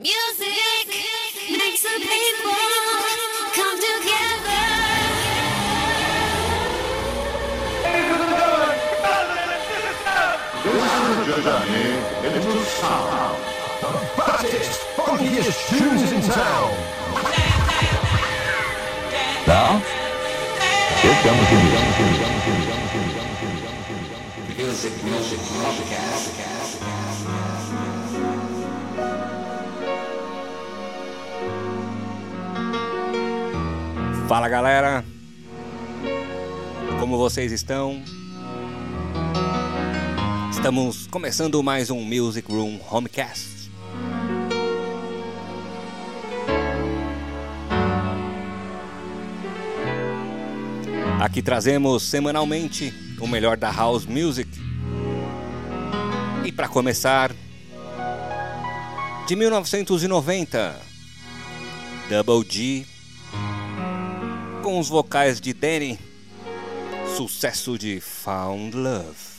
Music makes the people come together. This is a journey into sound. The baddest, funkiest tunes in town. Now, here comes the music. Music, music, podcast. Fala galera, como vocês estão? Estamos começando mais um Music Room Homecast. Aqui trazemos semanalmente o melhor da house music. E para começar, de 1990, Double G com os vocais de Danny, sucesso de Found Love.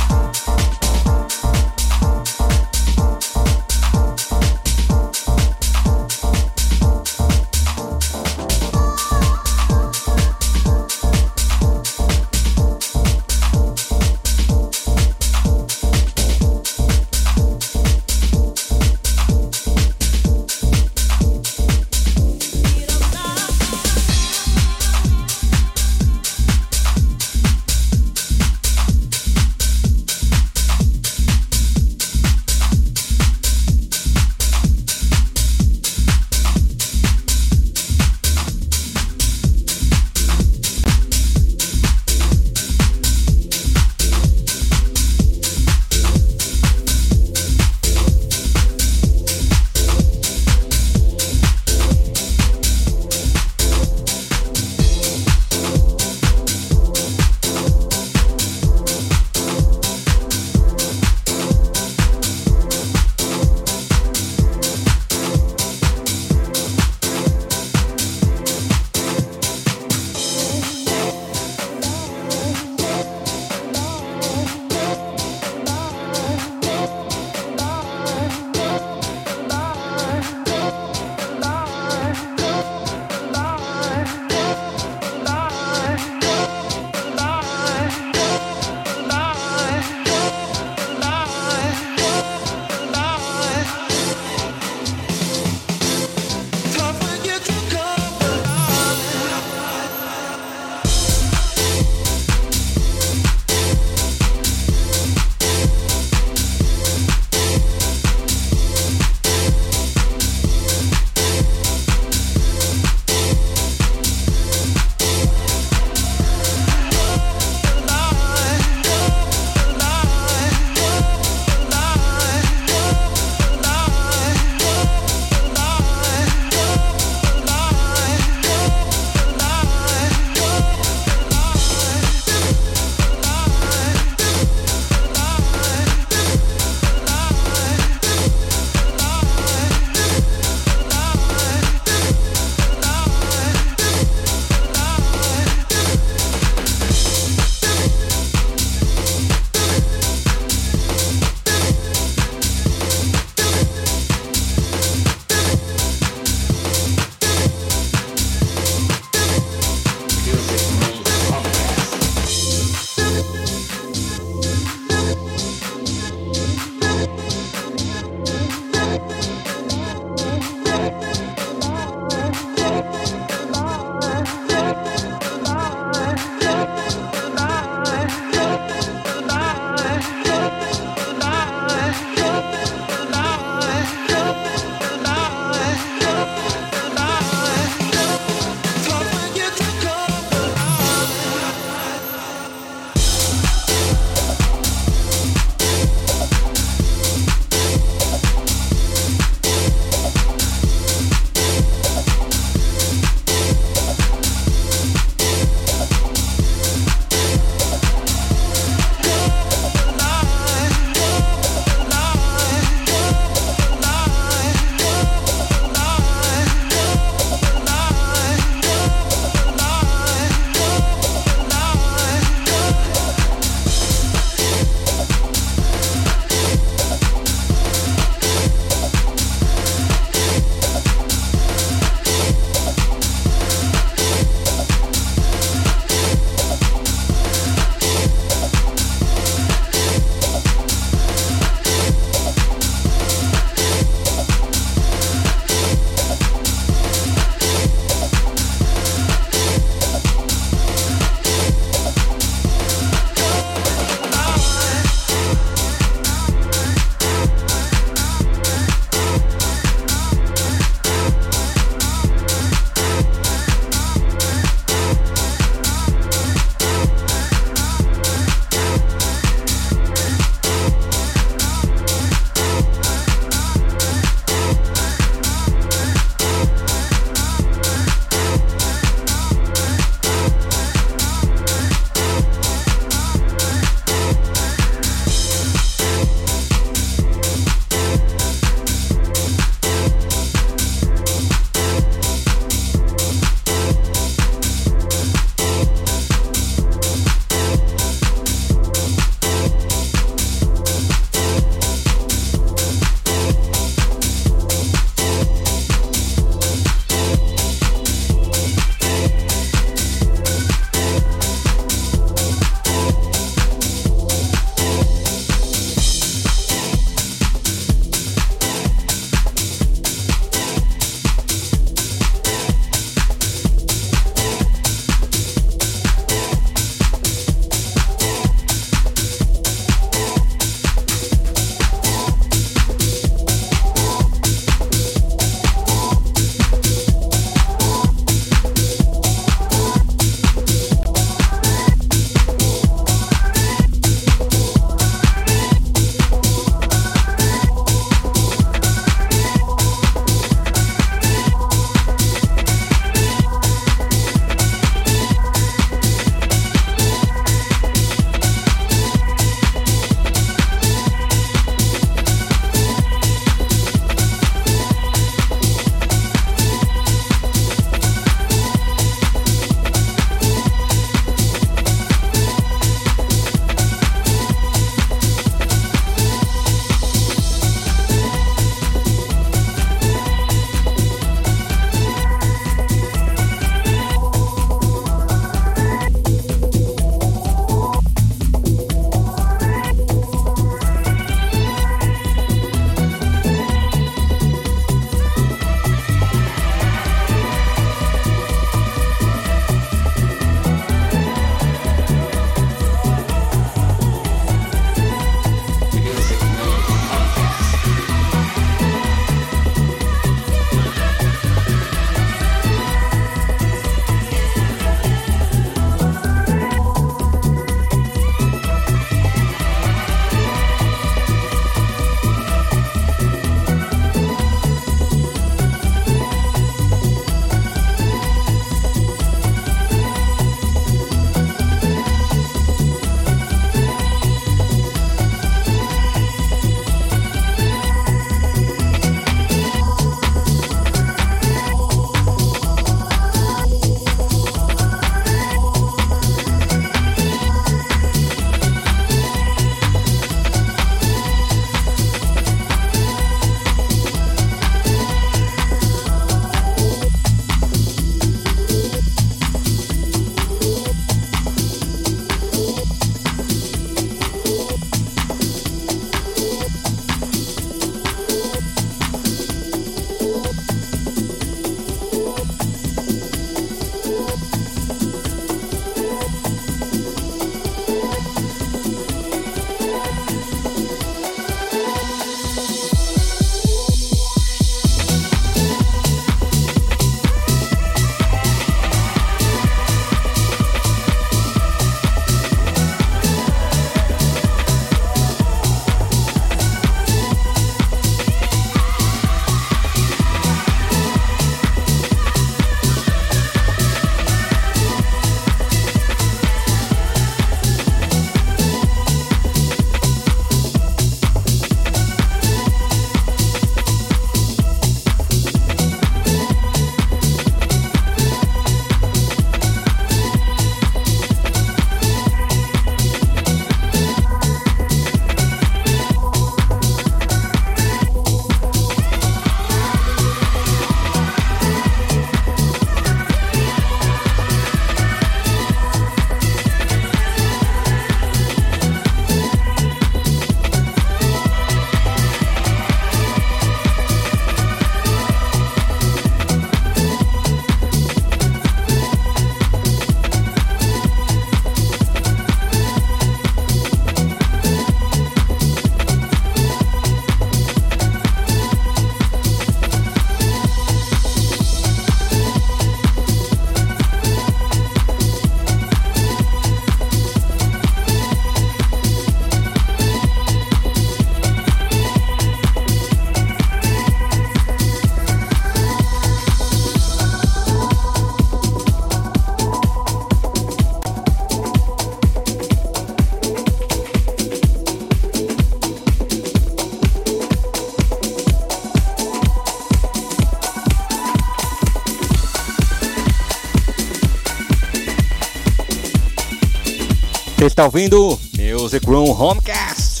Você está ouvindo Music Room Homecast.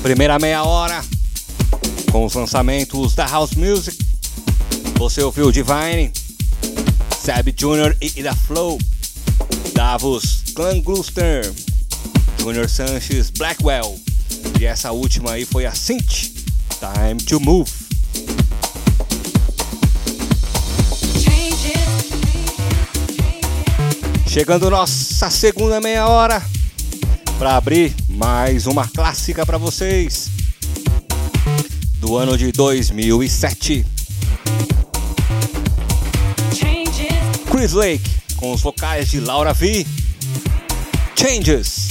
Primeira meia hora com os lançamentos da House Music. Você ouviu Divine, Seb Jr. e Ida Flow, Davos Klangluster, Junior Sanchez Blackwell. E essa última aí foi a Cinch, Time to Move. Chegando nossa segunda meia hora para abrir mais uma clássica para vocês do ano de 2007. Chris Lake com os vocais de Laura V. Changes.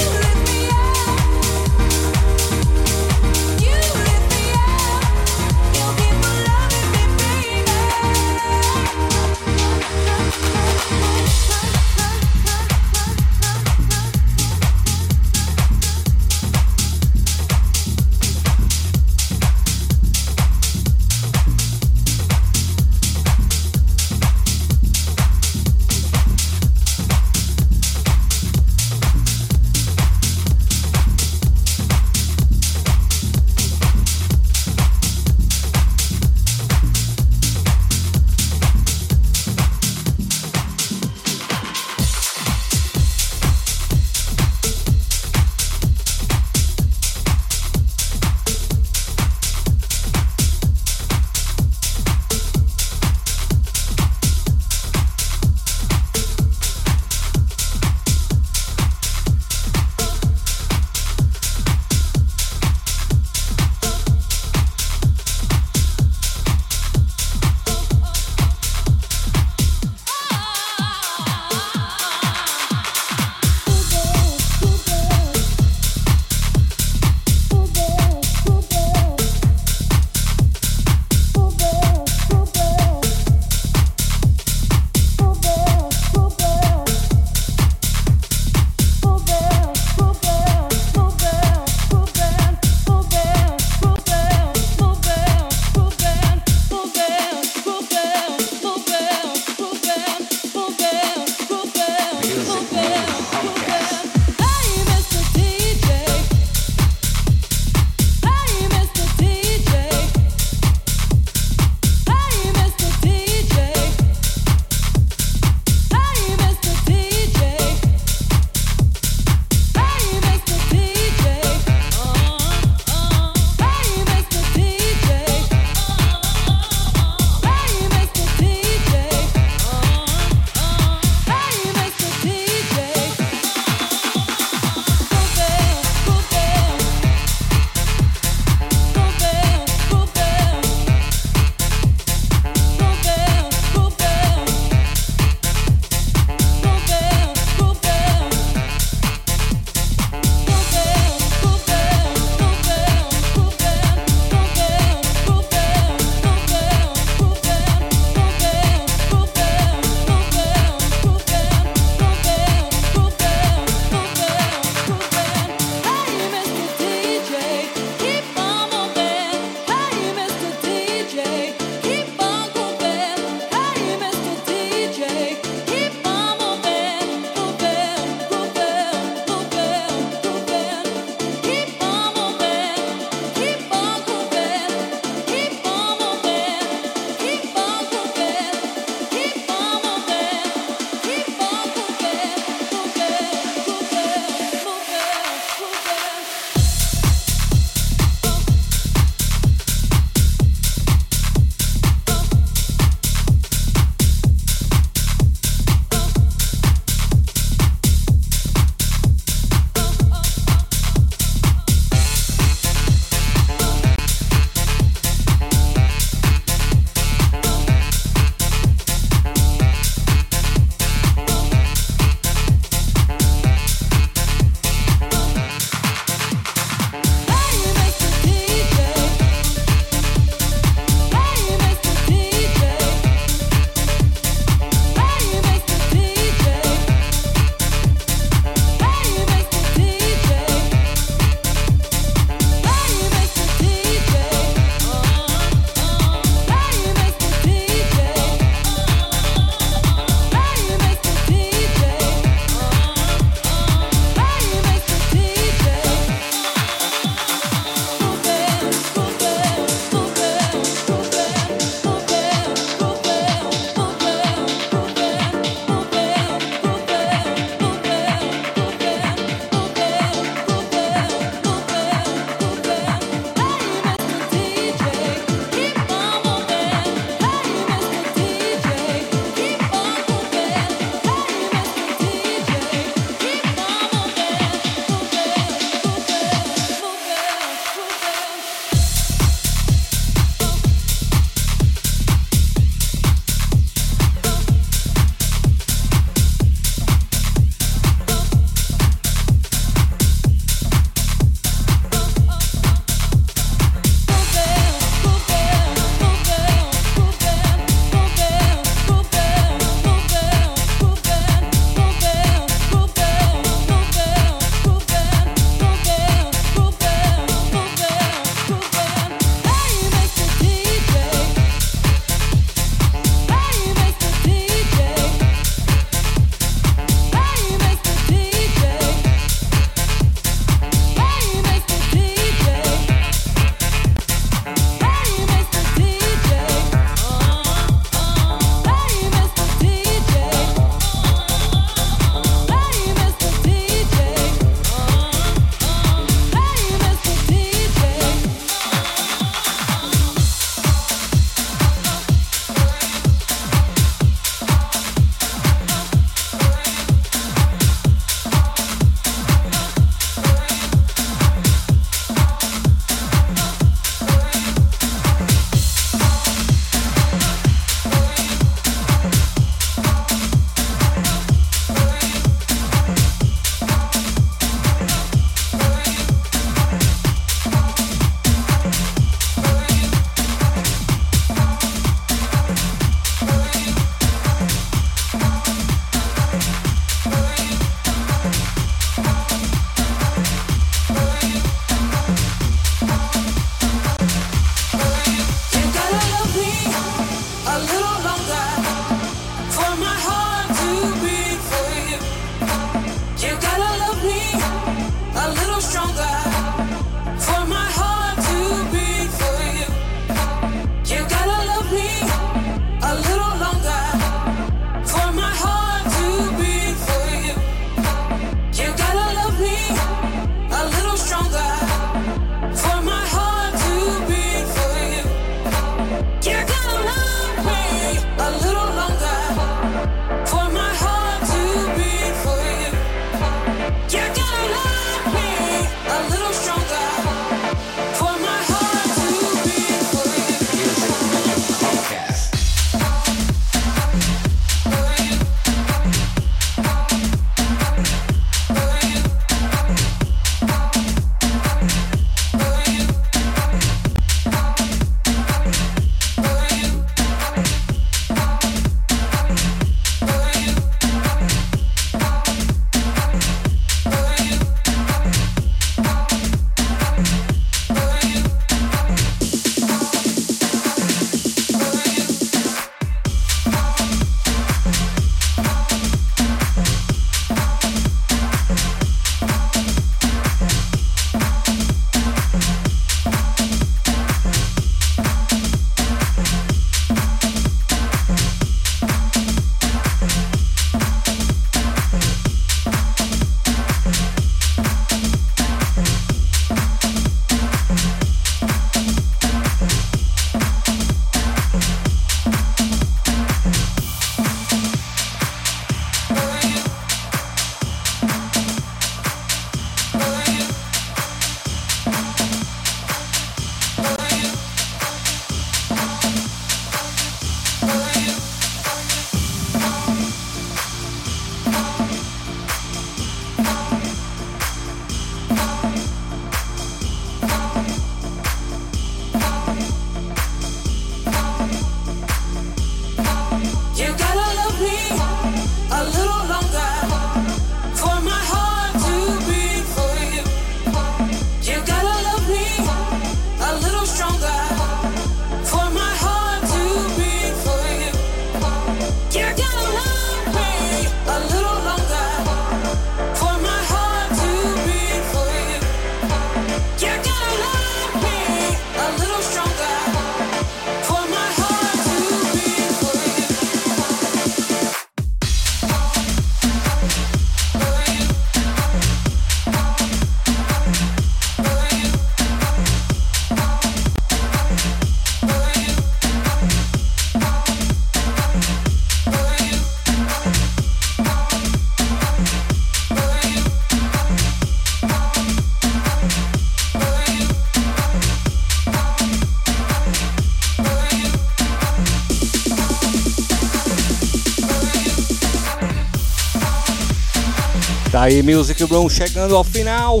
Aí Music Room chegando ao final.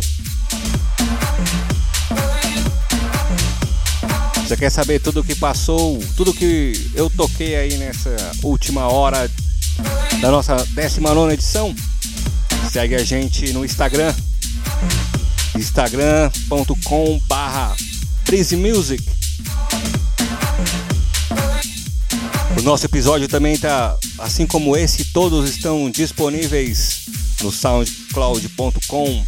Você quer saber tudo o que passou, tudo que eu toquei aí nessa última hora da nossa 19 edição? Segue a gente no Instagram, instagram.com barra Music. O nosso episódio também tá, assim como esse, todos estão disponíveis no soundcloud.com,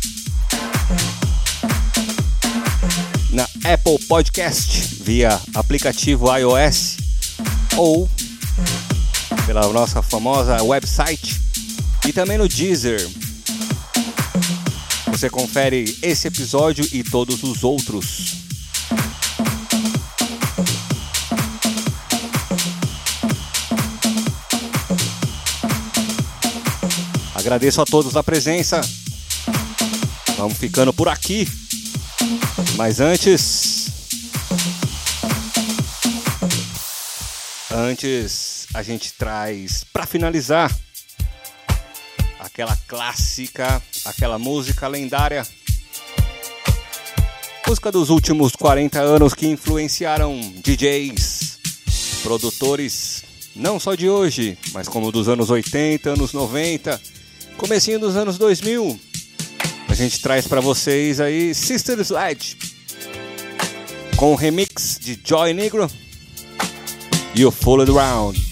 na Apple Podcast via aplicativo iOS ou pela nossa famosa website e também no Deezer. Você confere esse episódio e todos os outros. Agradeço a todos a presença. Vamos ficando por aqui. Mas antes. Antes, a gente traz para finalizar aquela clássica, aquela música lendária. Música dos últimos 40 anos que influenciaram DJs, produtores, não só de hoje, mas como dos anos 80, anos 90, comecinho dos anos 2000. A gente traz para vocês aí Sister Sledge com o remix de Joy Negro e o Followed Round.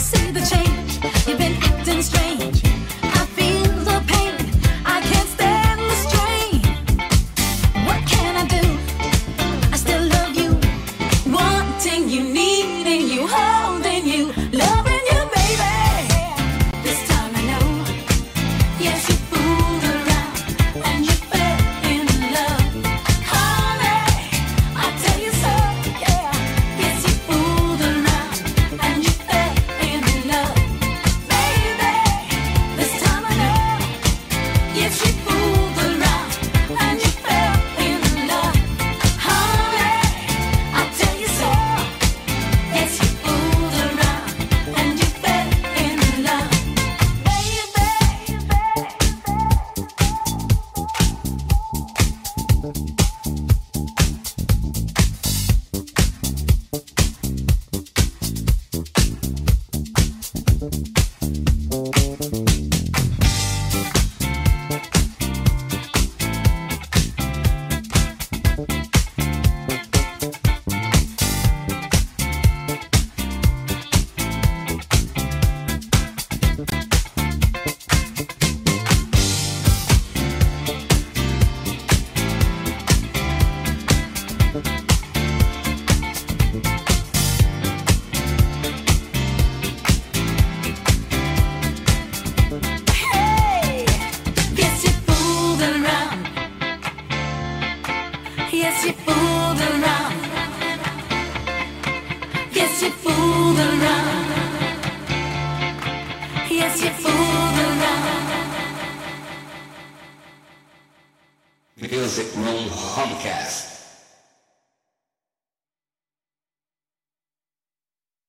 See the change. You've been acting strange.